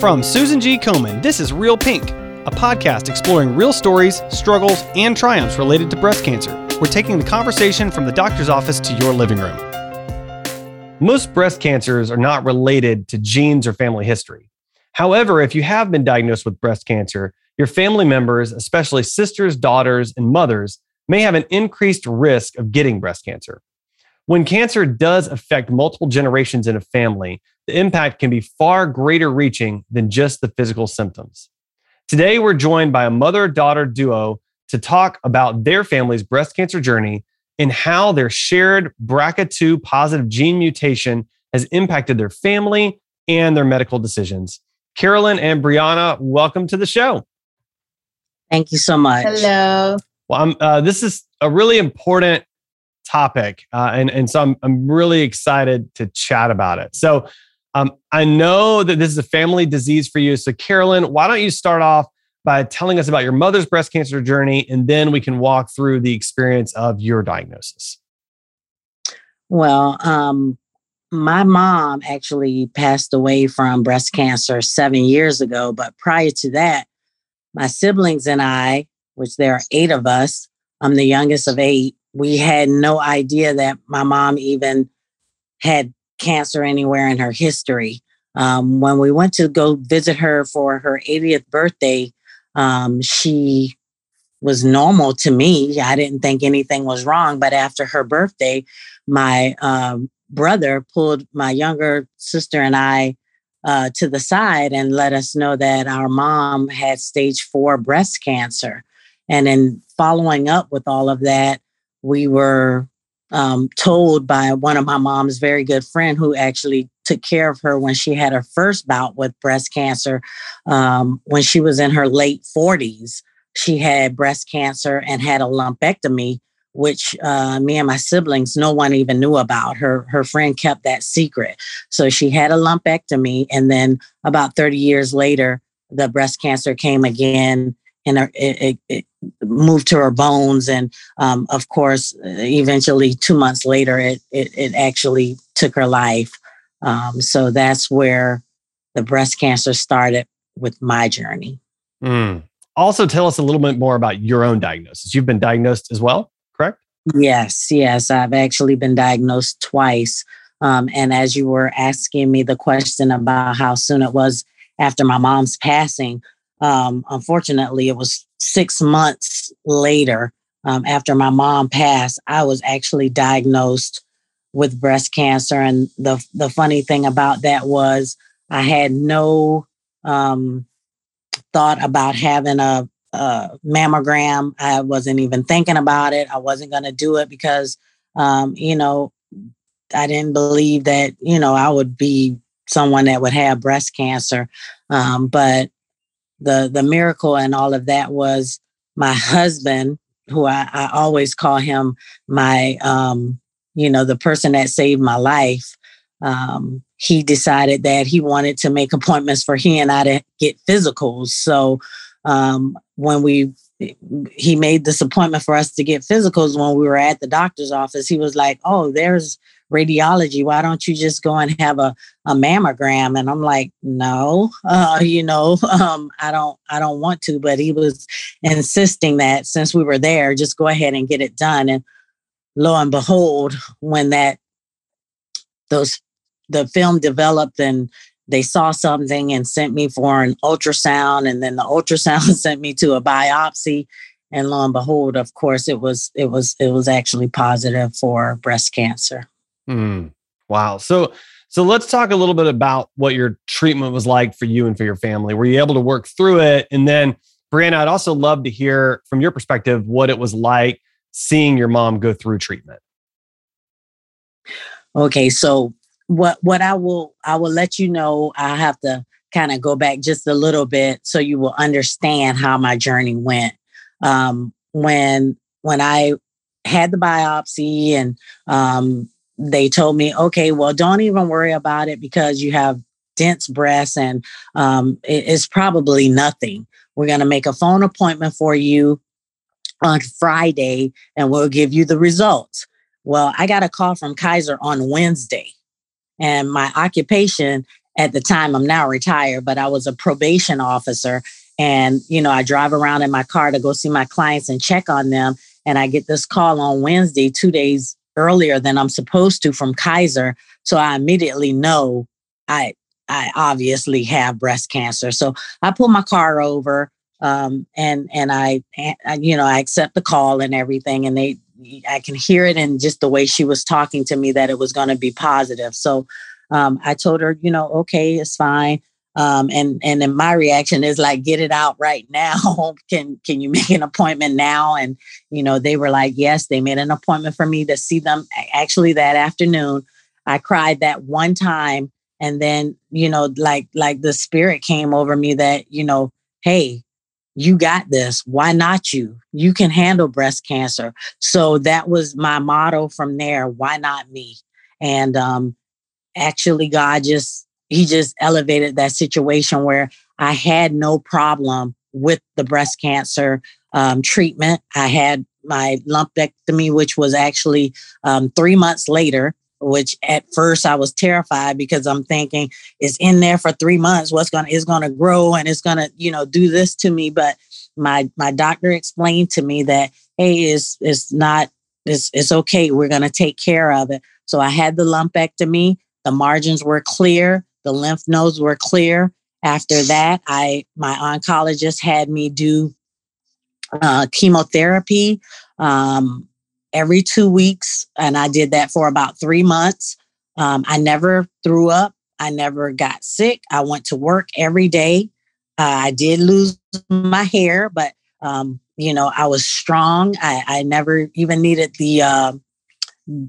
From Susan G. Komen, this is Real Pink, a podcast exploring real stories, struggles, and triumphs related to breast cancer. We're taking the conversation from the doctor's office to your living room. Most breast cancers are not related to genes or family history. However, if you have been diagnosed with breast cancer, your family members, especially sisters, daughters, and mothers, may have an increased risk of getting breast cancer. When cancer does affect multiple generations in a family, the impact can be far greater reaching than just the physical symptoms. Today, we're joined by a mother daughter duo to talk about their family's breast cancer journey and how their shared BRCA2 positive gene mutation has impacted their family and their medical decisions. Carolyn and Brianna, welcome to the show. Thank you so much. Hello. Well, uh, this is a really important topic, uh, and and so I'm I'm really excited to chat about it. So, um, I know that this is a family disease for you. So, Carolyn, why don't you start off by telling us about your mother's breast cancer journey, and then we can walk through the experience of your diagnosis. Well, um, my mom actually passed away from breast cancer seven years ago, but prior to that, my siblings and I, which there are eight of us, I'm the youngest of eight, we had no idea that my mom even had cancer anywhere in her history. Um, when we went to go visit her for her 80th birthday, um, she was normal to me. I didn't think anything was wrong. But after her birthday, my um, brother pulled my younger sister and I uh, to the side and let us know that our mom had stage four breast cancer. And in following up with all of that, we were um, told by one of my mom's very good friend who actually took care of her when she had her first bout with breast cancer. Um, when she was in her late 40s she had breast cancer and had a lumpectomy which uh, me and my siblings no one even knew about. Her her friend kept that secret. So she had a lumpectomy and then about 30 years later the breast cancer came again and it, it, it moved to her bones. And um, of course, eventually, two months later, it, it, it actually took her life. Um, so that's where the breast cancer started with my journey. Mm. Also, tell us a little bit more about your own diagnosis. You've been diagnosed as well, correct? Yes, yes. I've actually been diagnosed twice. Um, and as you were asking me the question about how soon it was after my mom's passing, um, unfortunately, it was six months later um, after my mom passed. I was actually diagnosed with breast cancer, and the the funny thing about that was I had no um, thought about having a, a, mammogram. I wasn't even thinking about it. I wasn't going to do it because, um, you know, I didn't believe that you know I would be someone that would have breast cancer. Um, but the the miracle and all of that was my husband, who I, I always call him my um, you know, the person that saved my life. Um, he decided that he wanted to make appointments for he and I to get physicals. So um, when we he made this appointment for us to get physicals when we were at the doctor's office, he was like, "Oh, there's radiology. Why don't you just go and have a, a mammogram? And I'm like, no, uh, you know, um, I don't, I don't want to. But he was insisting that since we were there, just go ahead and get it done. And lo and behold, when that those the film developed and they saw something and sent me for an ultrasound and then the ultrasound sent me to a biopsy and lo and behold of course it was it was it was actually positive for breast cancer Mm, wow. So, so let's talk a little bit about what your treatment was like for you and for your family. Were you able to work through it? And then, Brianna, I'd also love to hear from your perspective what it was like seeing your mom go through treatment. Okay, so what what I will I will let you know. I have to kind of go back just a little bit so you will understand how my journey went. Um, when when I had the biopsy and um, they told me, okay, well, don't even worry about it because you have dense breasts and um, it, it's probably nothing. We're going to make a phone appointment for you on Friday and we'll give you the results. Well, I got a call from Kaiser on Wednesday, and my occupation at the time, I'm now retired, but I was a probation officer. And, you know, I drive around in my car to go see my clients and check on them. And I get this call on Wednesday, two days earlier than I'm supposed to from Kaiser. So I immediately know I I obviously have breast cancer. So I pull my car over um, and and I, I you know I accept the call and everything, and they I can hear it in just the way she was talking to me that it was going to be positive. So um, I told her, you know, okay, it's fine. Um, and and then my reaction is like, get it out right now. can can you make an appointment now? And you know, they were like, yes, they made an appointment for me to see them actually that afternoon. I cried that one time, and then you know, like like the spirit came over me that you know, hey, you got this. Why not you? You can handle breast cancer. So that was my motto from there. Why not me? And um, actually, God just, He just elevated that situation where I had no problem with the breast cancer um, treatment. I had my lumpectomy, which was actually um, three months later which at first I was terrified because I'm thinking it's in there for three months. What's gonna is gonna grow and it's gonna, you know, do this to me. But my my doctor explained to me that hey, it's it's not it's it's okay. We're gonna take care of it. So I had the lumpectomy. The margins were clear. The lymph nodes were clear. After that, I my oncologist had me do uh, chemotherapy. Um, every two weeks. And I did that for about three months. Um, I never threw up. I never got sick. I went to work every day. Uh, I did lose my hair, but um, you know, I was strong. I, I never even needed the uh,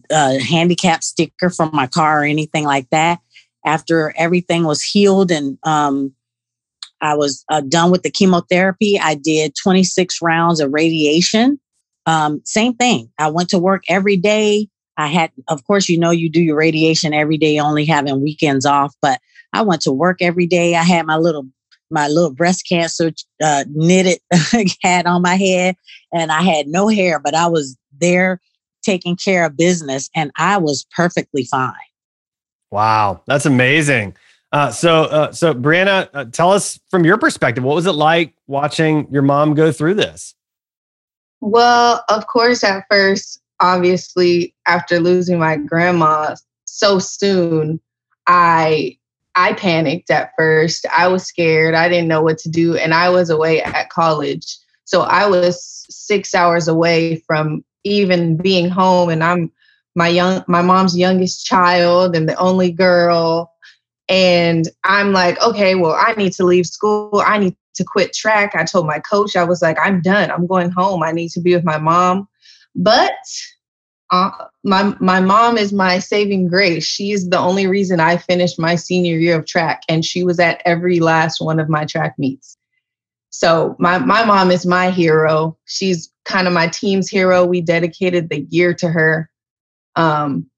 uh, handicap sticker from my car or anything like that. After everything was healed and um, I was uh, done with the chemotherapy, I did 26 rounds of radiation. Um, same thing. I went to work every day. I had, of course, you know, you do your radiation every day, only having weekends off, but I went to work every day. I had my little my little breast cancer uh, knitted hat on my head and I had no hair, but I was there taking care of business and I was perfectly fine. Wow, that's amazing. Uh, so, uh, so Brianna, uh, tell us from your perspective, what was it like watching your mom go through this? Well, of course, at first, obviously, after losing my grandma so soon, I I panicked at first. I was scared. I didn't know what to do, and I was away at college, so I was six hours away from even being home. And I'm my young my mom's youngest child and the only girl. And I'm like, okay, well, I need to leave school. I need to quit track. I told my coach, I was like, I'm done. I'm going home. I need to be with my mom. But uh, my my mom is my saving grace. She is the only reason I finished my senior year of track, and she was at every last one of my track meets. So my my mom is my hero. She's kind of my team's hero. We dedicated the year to her. Um,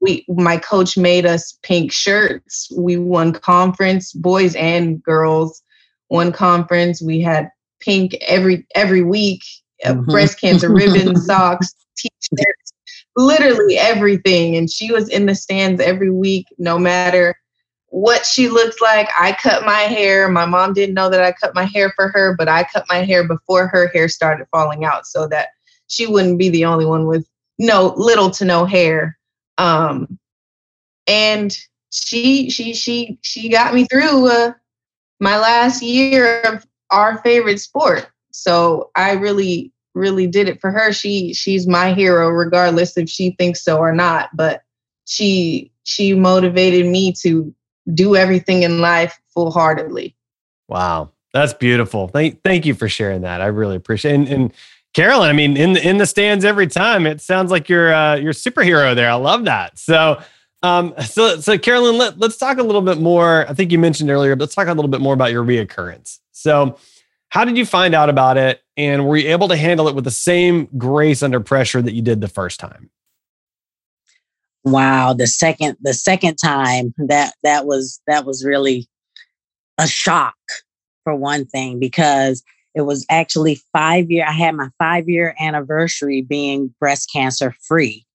we my coach made us pink shirts. We won conference, boys and girls one conference. We had pink every every week, uh, mm-hmm. breast cancer ribbons, socks, t-shirts, literally everything. And she was in the stands every week, no matter what she looked like. I cut my hair. My mom didn't know that I cut my hair for her, but I cut my hair before her hair started falling out so that she wouldn't be the only one with no little to no hair. Um, and she she she she got me through uh, my last year of our favorite sport. So I really, really did it for her. She she's my hero, regardless if she thinks so or not. But she she motivated me to do everything in life full heartedly. Wow. That's beautiful. Thank thank you for sharing that. I really appreciate it. And, and Carolyn, I mean, in in the stands every time, it sounds like you're uh, you're superhero there. I love that. So um, so, so Carolyn, let, let's talk a little bit more. I think you mentioned earlier, but let's talk a little bit more about your reoccurrence. So, how did you find out about it, and were you able to handle it with the same grace under pressure that you did the first time? Wow, the second the second time that that was that was really a shock for one thing because it was actually five year. I had my five year anniversary being breast cancer free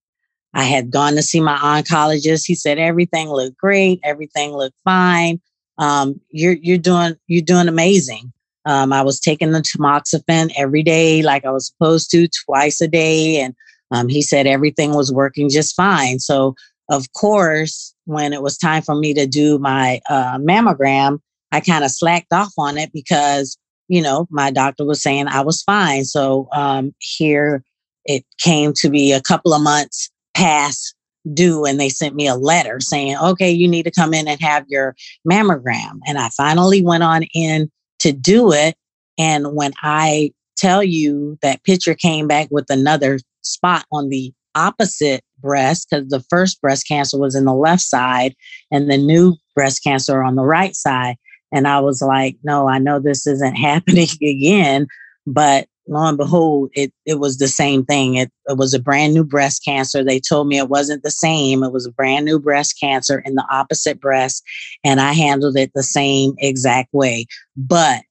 I had gone to see my oncologist. He said everything looked great, everything looked fine. Um, you're you're doing you're doing amazing. Um, I was taking the tamoxifen every day, like I was supposed to, twice a day, and um, he said everything was working just fine. So, of course, when it was time for me to do my uh, mammogram, I kind of slacked off on it because you know my doctor was saying I was fine. So um, here it came to be a couple of months past due and they sent me a letter saying, okay, you need to come in and have your mammogram. And I finally went on in to do it. And when I tell you that picture came back with another spot on the opposite breast, because the first breast cancer was in the left side and the new breast cancer on the right side. And I was like, no, I know this isn't happening again. But lo and behold, it, it was the same thing. It, it was a brand new breast cancer. They told me it wasn't the same. It was a brand new breast cancer in the opposite breast. And I handled it the same exact way. But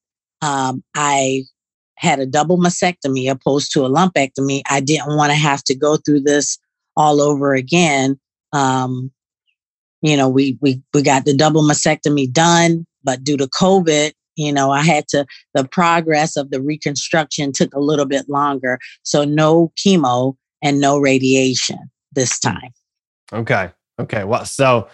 um, I had a double mastectomy opposed to a lumpectomy. I didn't want to have to go through this all over again. Um, you know, we we we got the double mastectomy done, but due to COVID, you know i had to the progress of the reconstruction took a little bit longer. So no chemo and no radiation this time. Okay. Okay. Well so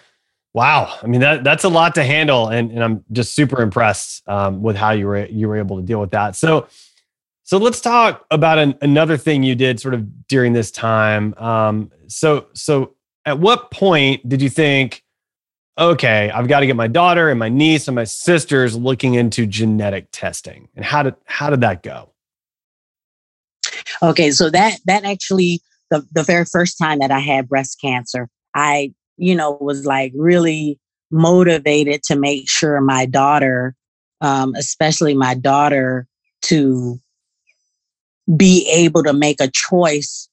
wow. I mean that that's a lot to handle and, and i'm just super impressed um, with how you were you were able to deal with that. So so let's talk about an, another thing you did sort of during this time. Um, so so at what point did you think okay, I've got to get my daughter and my niece and my sisters looking into genetic testing. And how did how did that go? Okay, so that that actually the the very first time that I had breast cancer, I you know was like really motivated to make sure my daughter, um, especially my daughter, to be able to make a choice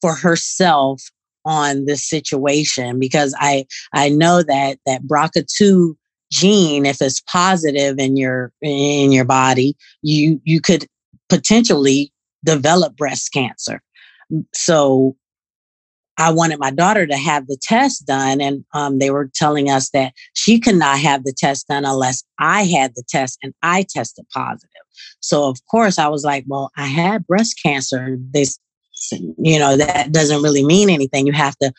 for herself on this situation because I I know that that BRCA2 gene, if it's positive in your in your body, you you could potentially develop breast cancer. So I wanted my daughter to have the test done, and um, they were telling us that she could not have the test done unless I had the test and I tested positive. So of course I was like, "Well, I had breast cancer." They you know, that doesn't really mean anything. You have to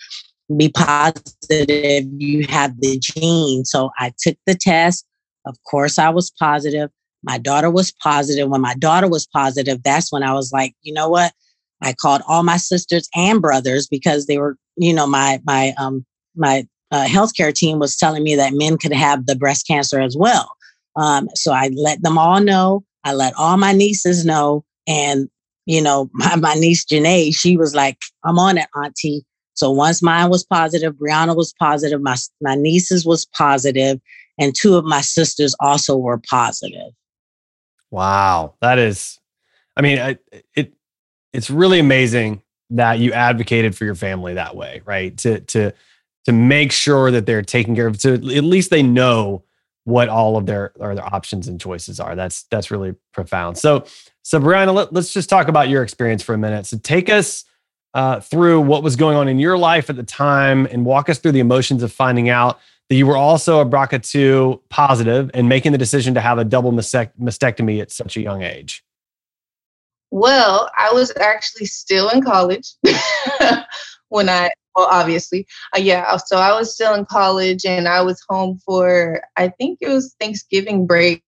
be positive. You have the gene. So I took the test. Of course, I was positive. My daughter was positive. When my daughter was positive, that's when I was like, you know what? I called all my sisters and brothers because they were, you know, my my um my uh, healthcare team was telling me that men could have the breast cancer as well. Um, so I let them all know. I let all my nieces know, and you know, my, my niece Janae, she was like, I'm on it, auntie. So once mine was positive, Brianna was positive, my, my nieces was positive, and two of my sisters also were positive. Wow. That is, I mean, it, it it's really amazing that you advocated for your family that way, right? To, to, to make sure that they're taken care of, to at least they know what all of their or their options and choices are. That's that's really profound. So so Brianna, let, us just talk about your experience for a minute. So take us uh, through what was going on in your life at the time and walk us through the emotions of finding out that you were also a BRCA2 positive and making the decision to have a double mastectomy at such a young age. Well, I was actually still in college when I well, obviously, uh, yeah. So I was still in college, and I was home for I think it was Thanksgiving break,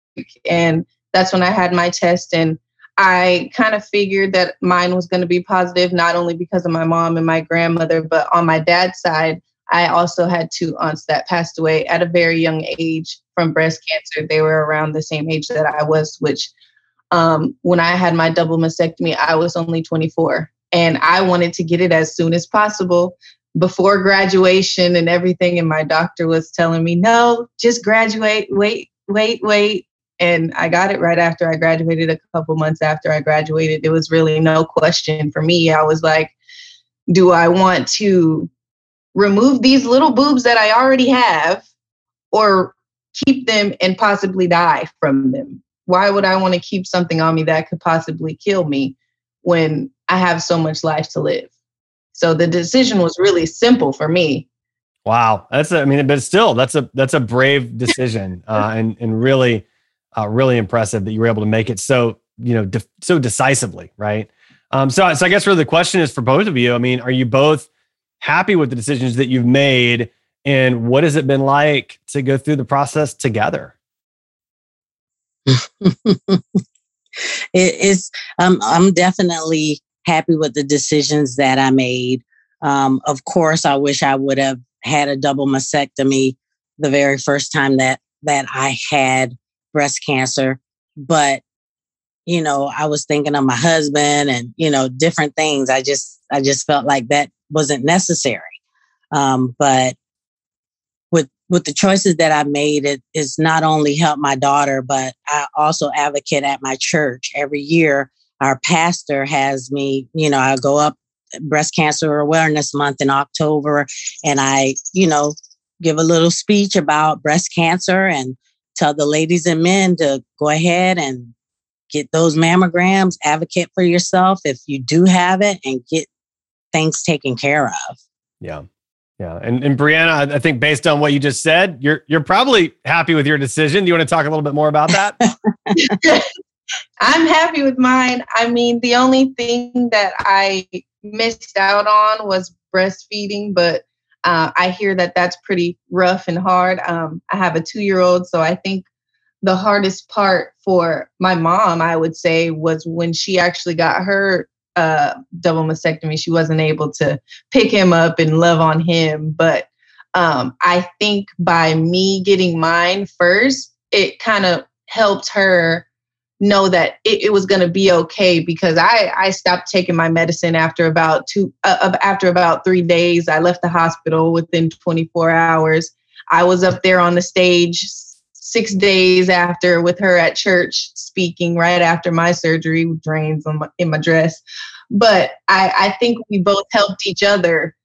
and that's when I had my test. And I kind of figured that mine was going to be positive, not only because of my mom and my grandmother, but on my dad's side, I also had two aunts that passed away at a very young age from breast cancer. They were around the same age that I was, which um, when I had my double mastectomy, I was only 24 and I wanted to get it as soon as possible before graduation and everything. And my doctor was telling me, no, just graduate, wait, wait, wait. And I got it right after I graduated, a couple months after I graduated. There was really no question for me. I was like, do I want to remove these little boobs that I already have or keep them and possibly die from them? Why would I want to keep something on me that could possibly kill me when I have so much life to live. So the decision was really simple for me. Wow, that's a, I mean, but still, that's a that's a brave decision, uh, and and really, uh, really impressive that you were able to make it so you know de- so decisively, right? Um, so so I guess really the question is for both of you. I mean, are you both happy with the decisions that you've made, and what has it been like to go through the process together? it is. Um, I'm definitely happy with the decisions that I made. Um, of course, I wish I would have had a double mastectomy the very first time that that I had breast cancer, but you know, I was thinking of my husband and you know different things. I just I just felt like that wasn't necessary. Um, but with with the choices that I made, it is not only help my daughter, but I also advocate at my church every year. Our pastor has me, you know, I go up breast cancer awareness month in October. And I, you know, give a little speech about breast cancer and tell the ladies and men to go ahead and get those mammograms, advocate for yourself if you do have it, and get things taken care of. Yeah. Yeah. And, and Brianna, I think based on what you just said, you're you're probably happy with your decision. Do you want to talk a little bit more about that? I'm happy with mine. I mean, the only thing that I missed out on was breastfeeding, but uh, I hear that that's pretty rough and hard. Um, I have a two year old, so I think the hardest part for my mom, I would say, was when she actually got her uh, double mastectomy. She wasn't able to pick him up and love on him. But um, I think by me getting mine first, it kind of helped her know that it, it was going to be okay because I, I stopped taking my medicine after about two uh, after about three days. I left the hospital within 24 hours. I was up there on the stage six days after with her at church speaking right after my surgery with drains my, in my dress. But I, I think we both helped each other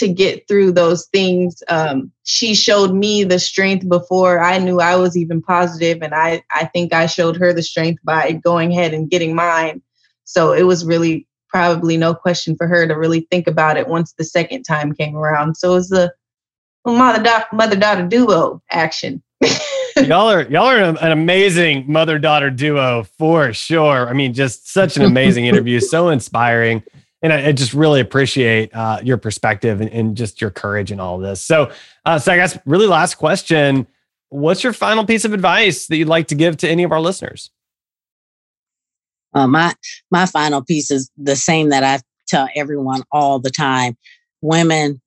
to get through those things. Um, she showed me the strength before I knew I was even positive, and I I think I showed her the strength by going ahead and getting mine. So it was really probably no question for her to really think about it once the second time came around. So it was a mother mother daughter duo action. y'all are y'all are an amazing mother daughter duo for sure. I mean, just such an amazing interview, so inspiring and I, I, just really appreciate uh, your perspective and, and, just your courage in all of this. So, uh, so I guess really last question: What's your final piece of advice that you'd like to give to any of our listeners? Uh, my my final piece is the same that I tell everyone all the time: Women,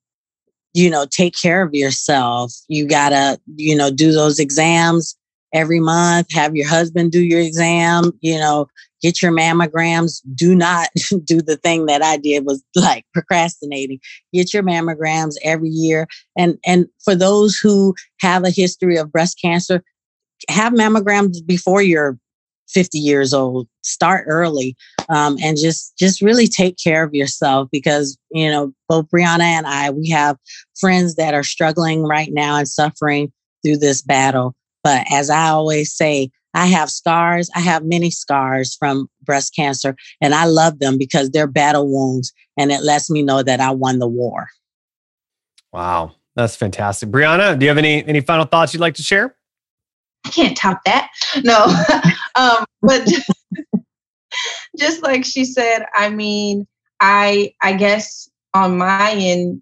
you know, take care of yourself. You gotta, you know, do those exams every month. Have your husband do your exam. You know, get your mammograms. Do not do the thing that I did was like procrastinating. Get your mammograms every year. And and for those who have a history of breast cancer, have mammograms before you're 50 years old. Start early um, and just just really take care of yourself because you know both Brianna and I we have friends that are struggling right now and suffering through this battle. But as I always say, I have scars. I have many scars from breast cancer, and I love them because they're battle wounds, and it lets me know that I won the war. Wow, that's fantastic, Brianna. Do you have any any final thoughts you'd like to share? I can't top that. No, um, but just like she said, I mean, I I guess on my end,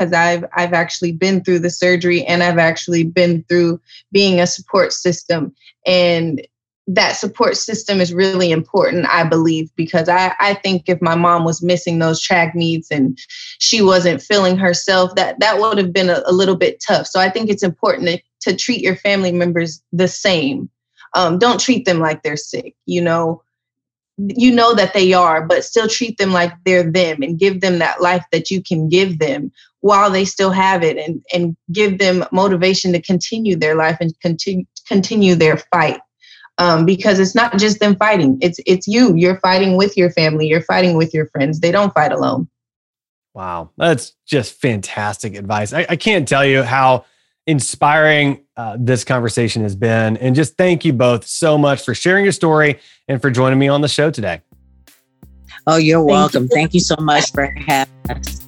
because I've I've actually been through the surgery and I've actually been through being a support system. And that support system is really important i believe because I, I think if my mom was missing those track meets and she wasn't feeling herself that that would have been a, a little bit tough. So i think it's important to, to treat your family members the same. Um, don't treat them like they're sick you know you know that they are but still treat them like they're them and give them that life that you can give them while they still have it and and give them motivation to continue their life and continue continue their fight. Um, because it's not just them fighting. It's it's you. You're fighting with your family. You're fighting with your friends. They don't fight alone. Wow. That's just fantastic advice. I, I can't tell you how inspiring uh, this conversation has been and just thank you both so much for sharing your story and for joining me on the show today Oh, you're welcome. Thank you so much for having us.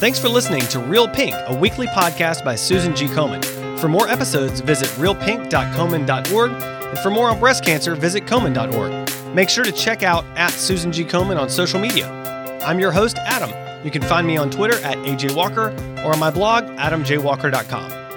Thanks for listening to Real Pink, a weekly podcast by Susan G. Komen. For more episodes, visit realpink.komen.org, and for more on breast cancer, visit komen.org. Make sure to check out at Susan G. Komen on social media. I'm your host, Adam. You can find me on Twitter at AJ Walker or on my blog, adamjwalker.com.